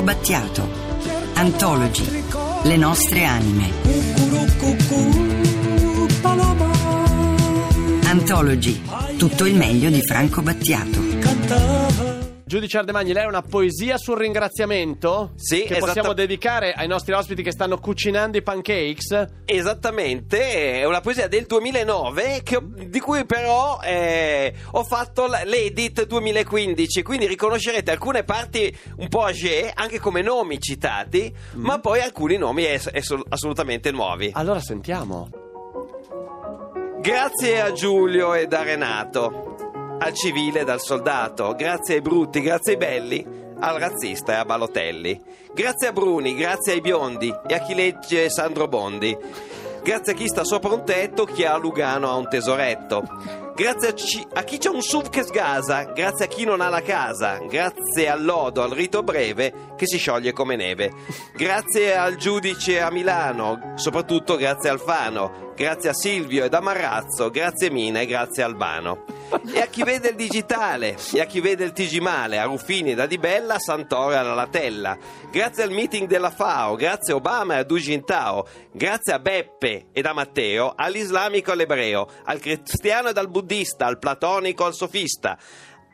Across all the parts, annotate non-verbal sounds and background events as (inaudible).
Franco Battiato. Antologi. Le nostre anime. Antologi. Tutto il meglio di Franco Battiato. Giudice Ardemagni, lei ha una poesia sul ringraziamento? Sì, Che esatta- possiamo dedicare ai nostri ospiti che stanno cucinando i pancakes? Esattamente, è una poesia del 2009 che di cui però eh, ho fatto l'edit 2015, quindi riconoscerete alcune parti un po' age, anche come nomi citati, ma poi alcuni nomi es- es- assolutamente nuovi. Allora sentiamo. Grazie a Giulio e a Renato, al civile e al soldato, grazie ai brutti, grazie ai belli, al razzista e a Balotelli. Grazie a Bruni, grazie ai biondi e a chi legge Sandro Bondi. Grazie a chi sta sopra un tetto, chi a Lugano ha un tesoretto. Grazie a, ci- a chi c'ha un SUV che sgasa, grazie a chi non ha la casa, grazie al lodo, al rito breve che si scioglie come neve. Grazie al giudice a Milano, soprattutto grazie al Fano, grazie a Silvio ed a Marrazzo, grazie Mina e grazie Albano. E a chi vede il digitale, e a chi vede il TG Male, a Ruffini da Di Bella, a Santoro e alla Latella. Grazie al meeting della FAO, grazie a Obama e a Du Jintao, grazie a Beppe ed a Matteo, all'islamico e all'ebreo, al cristiano ed al buddista, al platonico e al sofista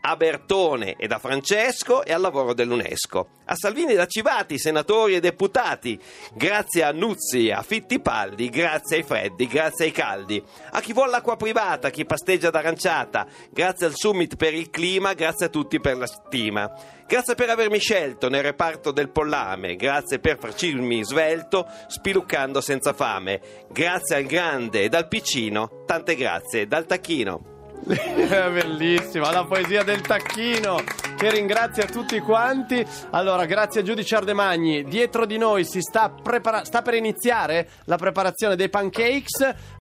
a Bertone e da Francesco e al lavoro dell'UNESCO. A Salvini da Civati, senatori e deputati. Grazie a Nuzzi, a Fittipaldi, grazie ai freddi, grazie ai caldi. A chi vuole l'acqua privata, a chi pasteggia d'aranciata. Grazie al Summit per il clima, grazie a tutti per la stima. Grazie per avermi scelto nel reparto del pollame, grazie per farcirmi svelto, spiluccando senza fame. Grazie al grande e dal piccino, tante grazie dal tacchino. (laughs) Bellissima, la poesia del tacchino che ringrazia tutti quanti. Allora, grazie a Giudice Ardemagni. Dietro di noi si sta, prepara- sta per iniziare la preparazione dei pancakes.